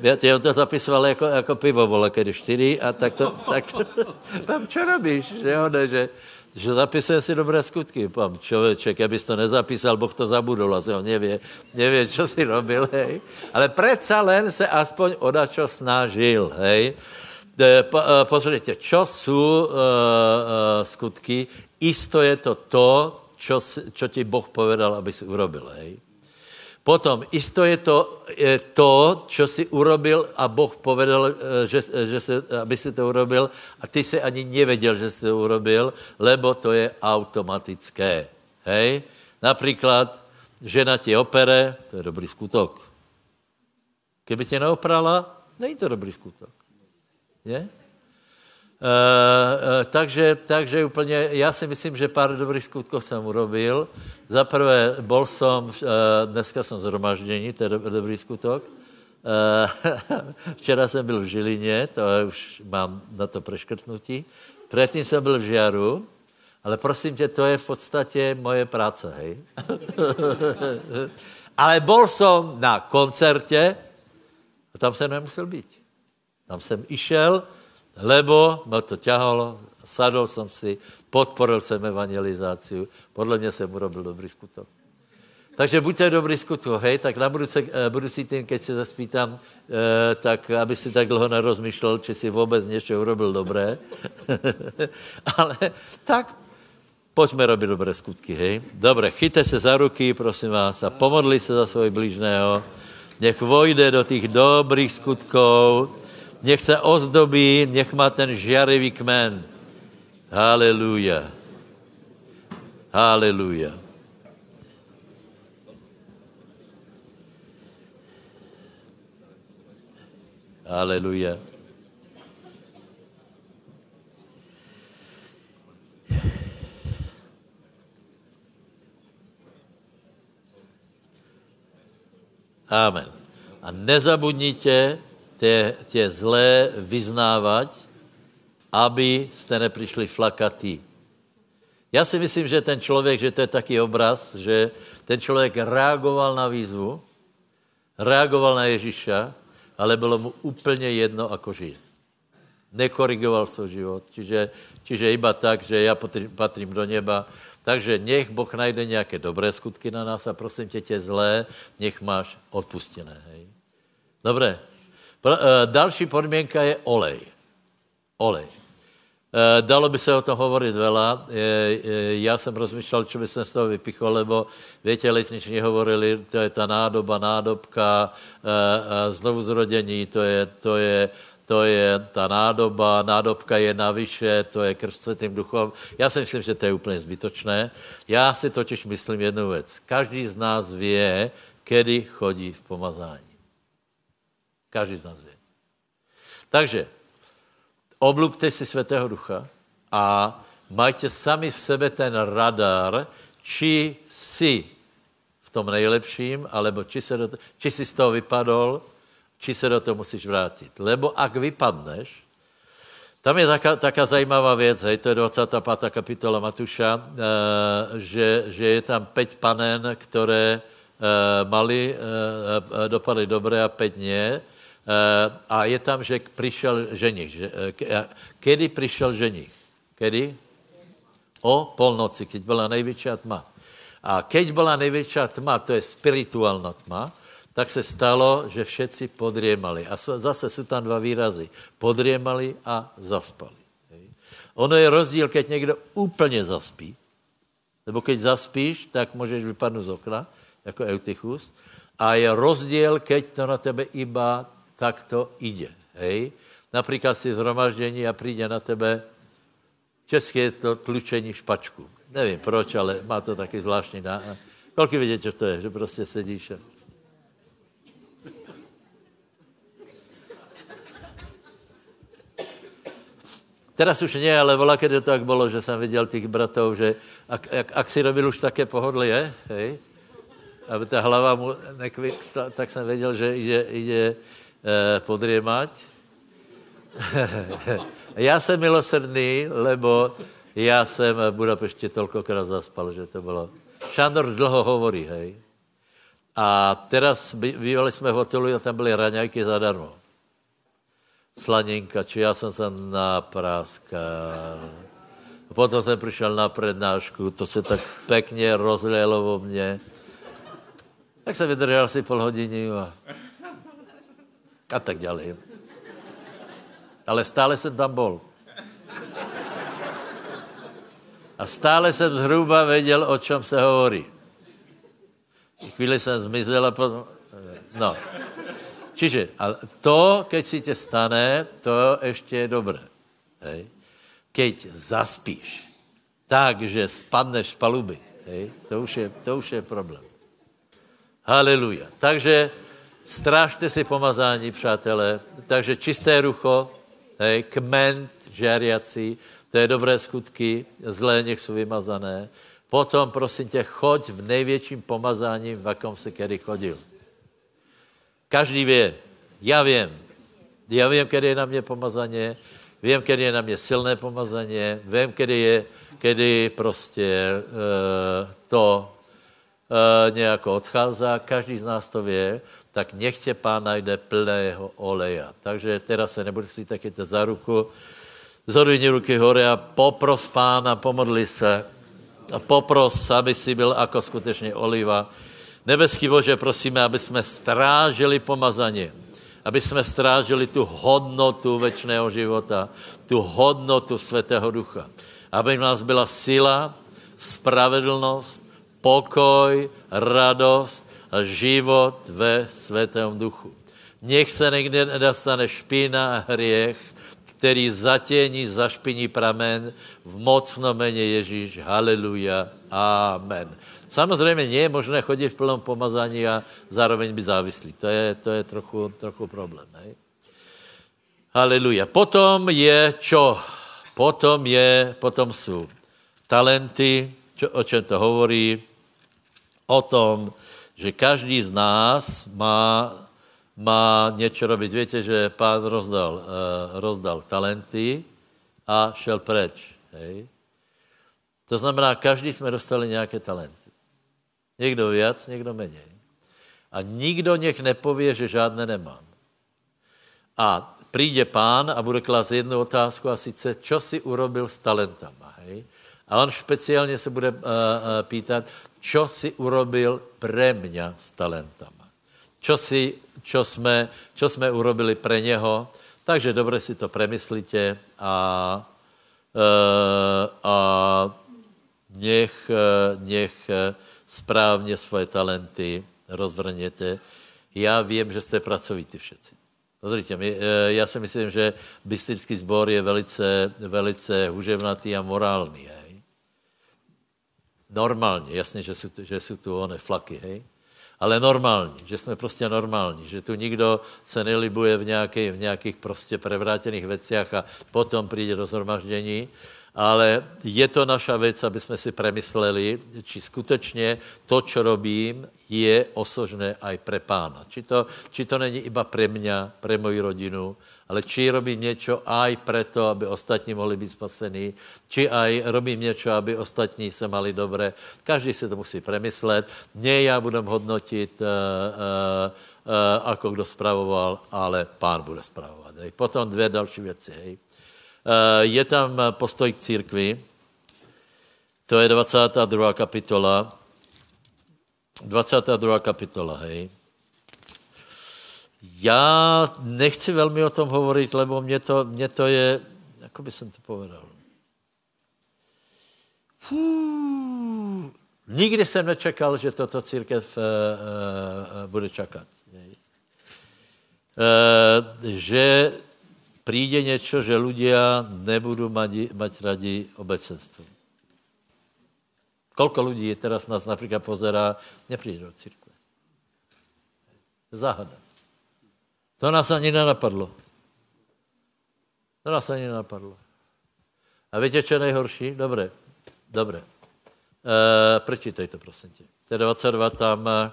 A: Víte, on to zapisoval jako, jako pivo, vole, když čtyři a tak to, tak to, tam čo robíš, že jo, ne, že, že zapisuje si dobré skutky. Pám, člověček, abys to nezapísal, Boh to zabudol, asi on nevě, nevě, čo si robil, hej. Ale přece len se aspoň o snažil, hej. Po, e, pozrite, čo jsou uh, skutky, isto je to to, čo, čo ti Boh povedal, aby si urobil, hej. Potom, isto je to, je to, čo si urobil a Boh povedal, eh, že, že se, aby si to urobil a ty se ani nevěděl, že si to urobil, lebo to je automatické. Hej? Například, žena ti opere, to je dobrý skutok. Kdyby tě neoprala, není to dobrý skutok. Je? Uh, uh, takže, takže úplně, já si myslím, že pár dobrých skutků jsem urobil. Za prvé, bol som, uh, dneska jsem zhromaždění, to je dobrý skutok. Včera jsem byl v Žilině, to už mám na to preškrtnutí. Předtím jsem byl v Žiaru, ale prosím tě, to je v podstatě moje práce, hej. ale bol som na koncertě a tam jsem nemusel být. Tam jsem išel, lebo ma to ťahalo, sadol som si, podporil jsem evangelizáciu, podle mě jsem urobil dobrý skutok. Takže buďte dobrý skutok, hej, tak na budoucí, eh, budoucí tým, keď se zaspítám, eh, tak aby si tak dlouho nerozmýšlel, či si vůbec něco urobil dobré. Ale tak pojďme robit dobré skutky, hej. Dobre, chyťte se za ruky, prosím vás, a pomodli se za svoj blížného. Nech vojde do těch dobrých skutkov, nech se ozdobí, nech má ten žiarivý kmen. Haleluja. Haleluja. Haleluja. Amen. A nezabudnite, tě, tě zlé vyznávat, aby jste neprišli flakatý. Já si myslím, že ten člověk, že to je taký obraz, že ten člověk reagoval na výzvu, reagoval na Ježíša, ale bylo mu úplně jedno, ako žije. Nekorigoval svůj život. Čiže, čiže iba tak, že já patrím, patrím do neba. Takže nech Boh najde nějaké dobré skutky na nás a prosím tě, tě zlé, nech máš odpustené. Hej? Dobré, další podmínka je olej. Olej. Eh, dalo by se o tom hovorit vela. Já jsem rozmýšlel, co by se z toho vypichol, lebo větě, letniční hovorili, to je ta nádoba, nádobka, eh, znovu zrodění, to je, to je, to je ta nádoba, nádobka je navyše, to je krv světým duchom. Já si myslím, že to je úplně zbytočné. Já si totiž myslím jednu věc. Každý z nás vě, kedy chodí v pomazání. Každý z nás vě. Takže oblubte si Svatého Ducha a majte sami v sebe ten radar, či si v tom nejlepším, alebo či, se do, či si z toho vypadol, či se do toho musíš vrátit. Lebo ak vypadneš, tam je taká, taká zajímavá věc, hej, to je 25. kapitola Matuša, e, že, že je tam pět panen, které e, mali, e, dopadly dobré a pět nie. Eh, a je tam, že přišel ženich. Že, eh, kedy přišel ženich? Kedy? O polnoci, keď byla největší tma. A keď byla největší tma, to je spirituální tma, tak se stalo, že všetci podriemali. A zase jsou tam dva výrazy. Podriemali a zaspali. Ono je rozdíl, keď někdo úplně zaspí, nebo keď zaspíš, tak můžeš vypadnout z okna, jako Eutychus. A je rozdíl, keď to na tebe iba tak to ide. Hej? Například si zhromaždění a přijde na tebe, české je to tlučení špačku. Nevím proč, ale má to taky zvláštní ná... Kolik vidět, co to je, že prostě sedíš a... Teraz už ne, ale vola, keď to tak bylo, že jsem viděl těch bratov, že ak, ak, ak si robil už také pohodlie, je, hej, aby ta hlava mu nekvixla, tak jsem věděl, že ide Eh, podriemať. já jsem milosrdný, lebo já jsem v Budapešti tolkokrát zaspal, že to bylo... Šandor dlouho hovorí, hej. A teraz bývali jsme v hotelu a tam byly raňajky zadarmo. Slaninka, či já jsem se napráskal. Potom jsem přišel na prednášku, to se tak pekně rozlélo vo mně. Tak jsem vydržel asi půl hodiny a a tak dále. Ale stále jsem tam bol. A stále jsem zhruba věděl, o čem se hovorí. Chvíli jsem zmizel a potom... No. Čiže ale to, keď si tě stane, to ještě je dobré. Hej. Keď zaspíš, tak, že spadneš z paluby, hej, to, už je, to už je problém. Haleluja. Takže Strážte si pomazání, přátelé. Takže čisté rucho, hej, kment žariací, to je dobré skutky, zlé nech jsou vymazané. Potom, prosím tě, choď v největším pomazání, v jakom se kedy chodil. Každý ví, já vím. Já vím, kdy je na mě pomazaně, vím, kdy je na mě silné pomazaně, vím, kdy je, kdy prostě e, to e, nějak odchází, každý z nás to ví tak nechtě pán najde plného oleja. Takže teraz se nebudu si taky za ruku, zhodujni ruky hore a popros pána, pomodli se a popros, aby si byl jako skutečně oliva. Nebeský Bože, prosíme, aby jsme strážili pomazaně, aby jsme strážili tu hodnotu večného života, tu hodnotu Svatého Ducha. Aby v nás byla síla, spravedlnost, pokoj, radost, život ve svatém duchu. Nech se někde nedostane špína a hriech, který zatění, zašpiní pramen v mocnom meně Ježíš. Haleluja. Amen. Samozřejmě nie je možné chodit v plnom pomazání a zároveň být závislý. To je, to je trochu, trochu problém. Hej? Haleluja. Potom je čo? Potom je, potom jsou talenty, čo, o čem to hovorí, o tom, že každý z nás má, má něco robit. Víte, že pán rozdal, uh, rozdal talenty a šel preč. Hej? To znamená, každý jsme dostali nějaké talenty. Někdo víc, někdo méně. A nikdo nech nepově, že žádné nemám. A přijde pán a bude klást jednu otázku a sice, čo si urobil s talentama. Hej? A on speciálně se bude uh, uh, pýtat, čo si urobil pre mňa s talentama. Čo, si, čo, jsme, čo jsme urobili pre něho. Takže dobře si to premyslíte a a nech, nech správně svoje talenty rozvrněte. Já vím, že jste pracovití všetci. Pozrite, my, já si myslím, že bystrický sbor je velice, velice huževnatý a morální. Hej. Normálně, jasně, že jsou, že jsou tu one flaky, hej? Ale normální, že jsme prostě normální, že tu nikdo se nelibuje v, nějaký, v nějakých prostě prevrátených věcech a potom přijde do zhromaždění, ale je to naša věc, aby jsme si premysleli, či skutečně to, co robím, je osožné aj pre pána. Či to, či to není iba pre mě, pre moji rodinu, ale či robím něco aj preto, aby ostatní mohli být spasení, či aj robím něco, aby ostatní se mali dobré. Každý si to musí premyslet. Ne já budem hodnotit, uh, uh, uh, ako kdo spravoval, ale pán bude spravovat. Potom dvě další věci. Hej. Uh, je tam postoj k církvi, to je 22. kapitola. 22. kapitola, hej. Já nechci velmi o tom hovorit, lebo mě to, mě to je, jako by jsem to povedal. Fů, nikdy jsem nečekal, že toto církev uh, uh, bude čekat. Uh, že přijde něco, že ľudia nebudou mať, radi obecenstvo. Kolko lidí teraz nás například pozerá, nepřijde do církve. Záhada. To nás ani nenapadlo. To nás ani nenapadlo. A víte, co je nejhorší? Dobré, dobré. E, prečítej to, prosím tě. To 22 tam e,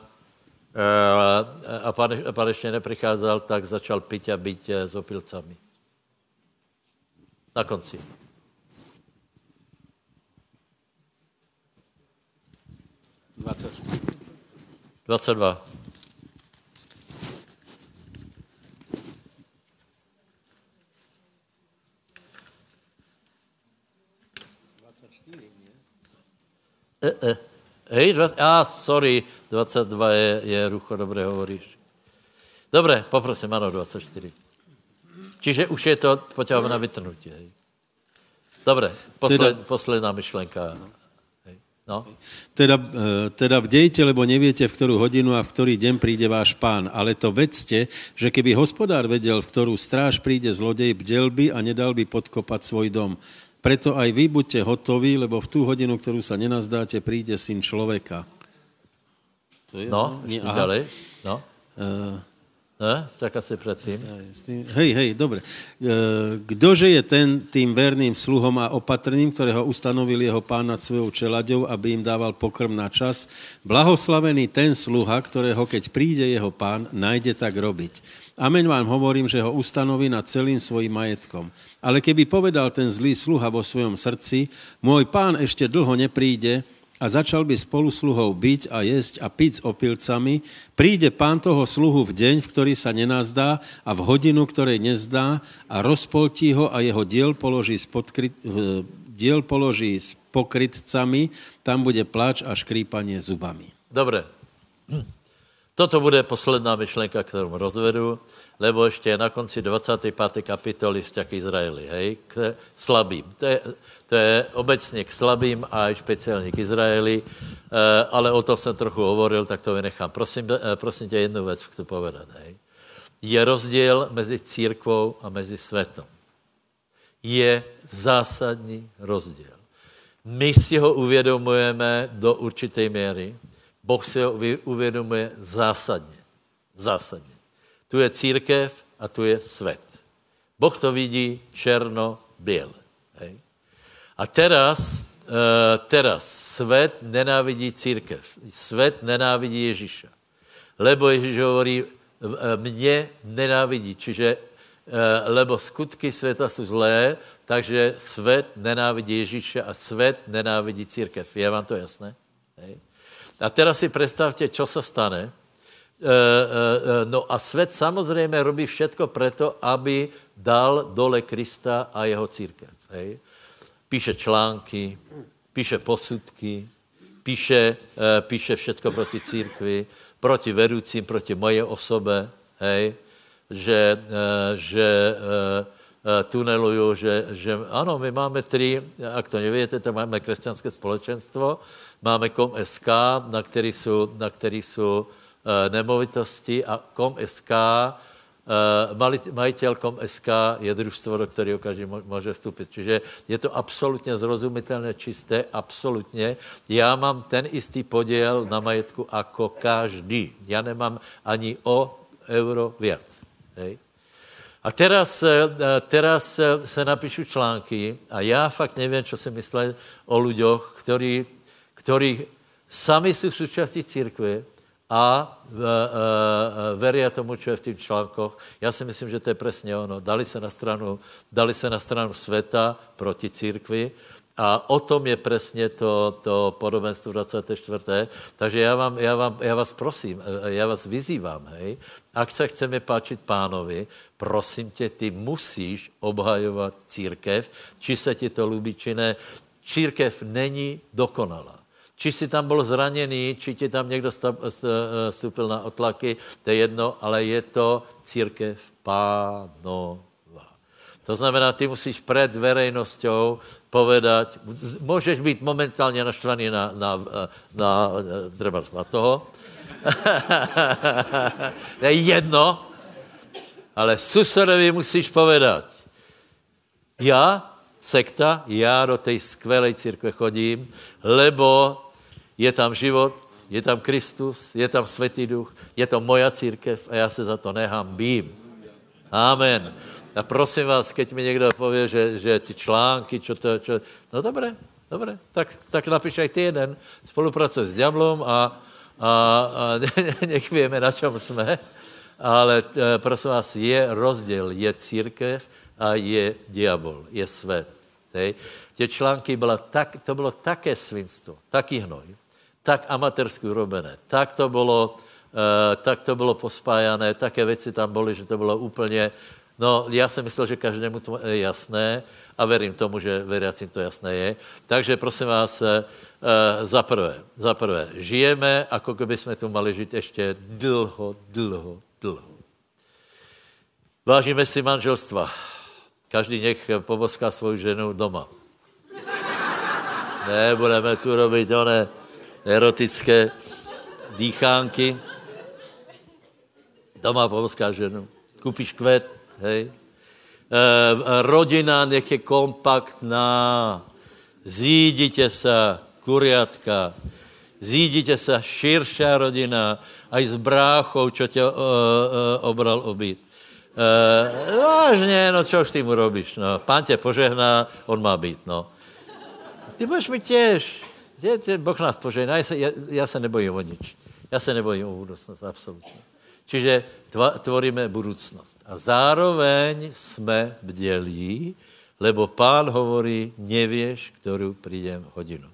A: a pan, pan ještě nepricházel, tak začal pít a být eh, s opilcami. Na konci.
B: Dvacet.
A: 22. E, e. Hej, dva, a sorry, 22 je, je rucho, dobré hovoríš. Dobré, poprosím, ano, 24. Čiže už je to poťahové na vytrnutí. Hej. Dobré, posled, teda, posledná myšlenka. Hej. No.
B: Teda, e, teda bdejte, lebo neviete, v ktorú hodinu a v ktorý deň príde váš pán. Ale to vedzte, že keby hospodár vedel, v ktorú stráž príde zlodej, bdel by a nedal by podkopať svoj dom. Preto aj vy buďte hotoví, lebo v tú hodinu, ktorú sa nenazdáte, príde syn človeka.
A: To je, no, nie, ďalej. No. Uh, ne? Tak asi předtím.
B: Hej, hej, dobre. Uh, kdože je ten tým verným sluhom a opatrným, ktorého ustanovil jeho pán nad svojou čelaďou, aby im dával pokrm na čas? Blahoslavený ten sluha, ktorého keď príde jeho pán, najde tak robiť. Amen vám hovorím, že ho ustanoví nad celým svojím majetkom. Ale keby povedal ten zlý sluha vo svojom srdci, môj pán ešte dlho nepríde a začal by spolu sluhou byť a jesť a piť s opilcami, príde pán toho sluhu v deň, v ktorý sa nenazdá a v hodinu, ktorej nezdá a rozpoltí ho a jeho diel položí s, podkryt, diel položí s pokrytcami, tam bude plač a škrípanie zubami.
A: Dobre. Toto bude posledná myšlenka, kterou rozvedu, lebo ještě na konci 25. kapitoly vzťah Izraeli, hej, k slabým. To je, to je obecně k slabým a speciálně k Izraeli, eh, ale o tom jsem trochu hovoril, tak to vynechám. Prosím, eh, prosím tě jednu věc chci povedat, hej. Je rozdíl mezi církvou a mezi světom. Je zásadní rozdíl. My si ho uvědomujeme do určité míry, Boh si ho uvědomuje zásadně. Zásadně. Tu je církev a tu je svět. Boh to vidí černo-běle. A teraz, uh, teraz svět nenávidí církev. Svět nenávidí Ježíša. Lebo Ježíš hovorí, mě nenávidí. Čiže, uh, lebo skutky světa jsou zlé, takže svět nenávidí Ježíše a svět nenávidí církev. Je vám to jasné? Hej? A teraz si představte, co se stane. E, e, e, no a svět samozřejmě robí všetko preto, aby dal dole Krista a jeho církev. Hej. Píše články, píše posudky, píše, píše všetko proti církvi, proti vedoucím, proti moje osobe, hej, že, že tuneluju, že, že ano, my máme tři, ak to nevíte, tak máme křesťanské společenstvo, máme COM.SK, na který jsou, na který jsou nemovitosti a COM.SK Uh, majitel SK je družstvo, do kterého každý může vstoupit. Čiže je to absolutně zrozumitelné, čisté, absolutně. Já mám ten istý podiel na majetku jako každý. Já nemám ani o euro viac. Hej? A teraz, eh, teraz se napíšu články a já fakt nevím, co si myslí o lidech, ktorí sami jsou součástí církve, a uh, uh, veria tomu, co je v těch článkoch. Já si myslím, že to je přesně ono. Dali se na stranu, dali se na stranu světa proti církvi a o tom je přesně to, to podobenstvo 24. Takže já, vám, já, vám, já vás prosím, já vás vyzývám, hej, ak se chceme páčit pánovi, prosím tě, ty musíš obhajovat církev, či se ti to líbí, či ne. Církev není dokonalá. Či si tam byl zraněný, či ti tam někdo vstoupil na otlaky, to je jedno, ale je to církev pánová. To znamená, ty musíš před verejnosťou povedať, můžeš být momentálně naštvaný na, na, na, na, na toho, je jedno, ale susedovi musíš povedať, já, sekta, já do té skvělé církve chodím, lebo je tam život, je tam Kristus, je tam Světý Duch, je to moja církev a já se za to nehám bím. Amen. A prosím vás, keď mi někdo pově, že, že ty články, čo to, čo, no dobré, dobré, tak, tak napiš aj ty jeden, spolupracuj s Diablom a, a, a nech víme, na čem jsme, ale e, prosím vás, je rozdíl, je církev a je diabol, je svět. Hej. Tě články byla tak, to bylo také svinstvo, taký hnoj tak amatérsky urobené, tak to bylo, uh, tak to bylo pospájané, také věci tam byly, že to bylo úplně, no já jsem myslel, že každému to je jasné a verím tomu, že veriacím to jasné je. Takže prosím vás, uh, za prvé, za prvé, žijeme, jako kdyby jsme tu mali žít ještě dlho, dlho, dlho. Vážíme si manželstva. Každý nech poboská svou ženu doma. Nebudeme tu robit oné erotické dýchánky. Doma povzká ženu. Kupíš kvet, hej. E, rodina nech je kompaktná. Zídite se, kuriatka. Zídite se, širšá rodina, aj s bráchou, čo tě uh, uh, obral obyt. Uh, vážně, no čo už ty mu robíš, no. Pán tě požehná, on má být, no. Ty budeš mi těž. Je, je, boh nás požehná. Já se, já, já se nebojím o nič. Já se nebojím o budoucnost, absolutně. Čiže tva, tvoríme budoucnost. A zároveň jsme bdělí, lebo pán hovorí, nevěš, kterou přijdem hodinu.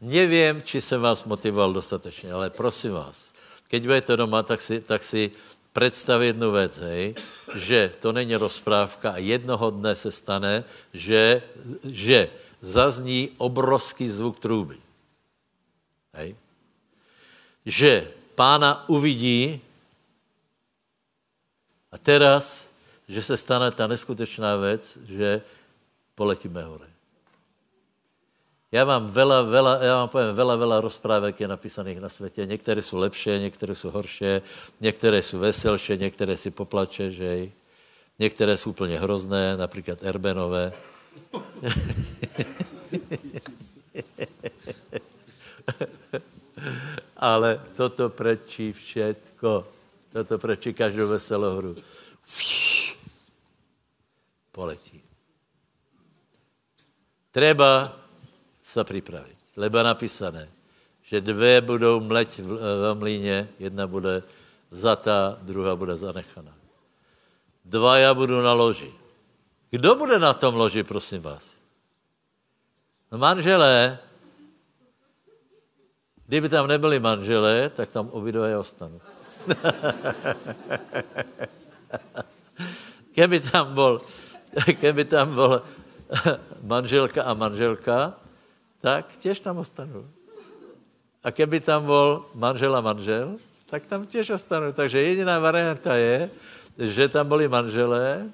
A: Nevím, či se vás motivoval dostatečně, ale prosím vás, keď budete doma, tak si, tak si představ jednu věc, hej, že to není rozprávka a jednoho dne se stane, že, že zazní obrovský zvuk trůby. Hej. Že pána uvidí a teraz, že se stane ta neskutečná věc, že poletíme hore. Já vám vela, vela, já vám povím, vela, vela rozprávek je napísaných na světě. Některé jsou lepší, některé jsou horší, některé jsou veselší, některé si poplače, že Některé jsou úplně hrozné, například Erbenové. Ale toto prečí všetko. Toto prečí každou veselou hru. Poletí. Treba se připravit. Lebo napísané, že dvě budou mleť v, mlíně, jedna bude vzatá, druhá bude zanechaná. Dva já budu na loži. Kdo bude na tom loži, prosím vás? No manželé, Kdyby tam nebyli manželé, tak tam obidva ostanou. keby tam bol, keby tam bol manželka a manželka, tak těž tam ostanou. A keby tam bol manžel a manžel, tak tam těž ostanou. Takže jediná varianta je, že tam byli manželé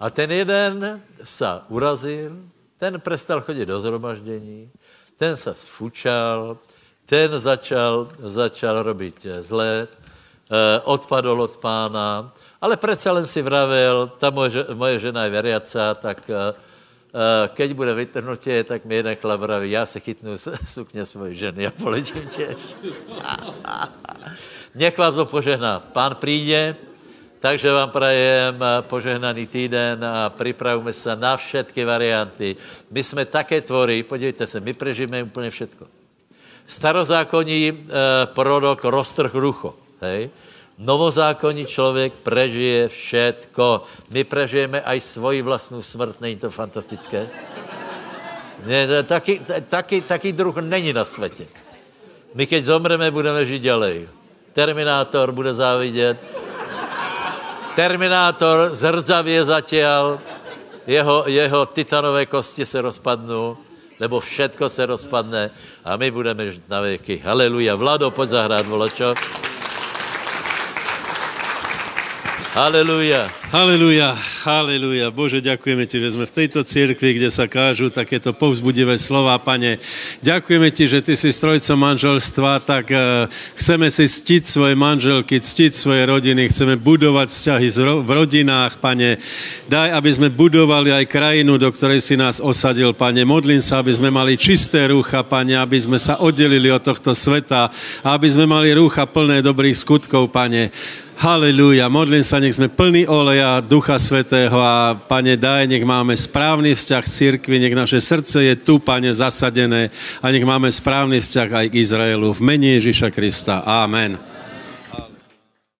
A: A ten jeden sa urazil, ten prestal chodit do zhromaždění, ten se sfučal, ten začal, začal robit zlé, eh, odpadl od pána, ale přece len si vravel, ta moje, moje žena je veriaca, tak eh, eh, keď bude vytrhnutě, tak mi jeden chlap vraví, já se chytnu sukně svoje ženy a poletím těž. Nech vám to požehná. Pán přijde, takže vám prajem požehnaný týden a připravíme se na všetky varianty. My jsme také tvory, podívejte se, my prežijeme úplně všetko. Starozákonní eh, prorok roztrh rucho, hej? Novozákonní člověk prežije všetko. My prežijeme aj svoji vlastnou smrt, není to fantastické? Ne, taky, taky, taky druh není na světě. My keď zomreme, budeme žít dělej. Terminátor bude závidět. Terminátor zrdzavě zatěl, jeho, jeho titanové kosti se rozpadnou, nebo všetko se rozpadne a my budeme žít na věky. Haleluja. Vlado, pojď zahrát, volačo. Haleluja.
B: Haleluja, haleluja. Bože, ďakujeme Ti, že sme v tejto církvi, kde sa kážu takéto povzbudivé slova, Pane. Ďakujeme Ti, že Ty si strojcom manželstva, tak uh, chceme si ctiť svoje manželky, ctiť svoje rodiny, chceme budovať vzťahy v rodinách, Pane. Daj, aby sme budovali aj krajinu, do ktorej si nás osadil, Pane. Modlím sa, aby sme mali čisté rúcha, Pane, aby sme sa oddelili od tohto sveta, aby sme mali rúcha plné dobrých skutkov, Pane. Haleluja, modlím sa, nech sme plní oleja Ducha Svetého a Pane, daj, nech máme správny vzťah k církvi, nech naše srdce je tu, Pane, zasadené a nech máme správny vzťah aj k Izraelu. V mene Ježíša Krista. Amen.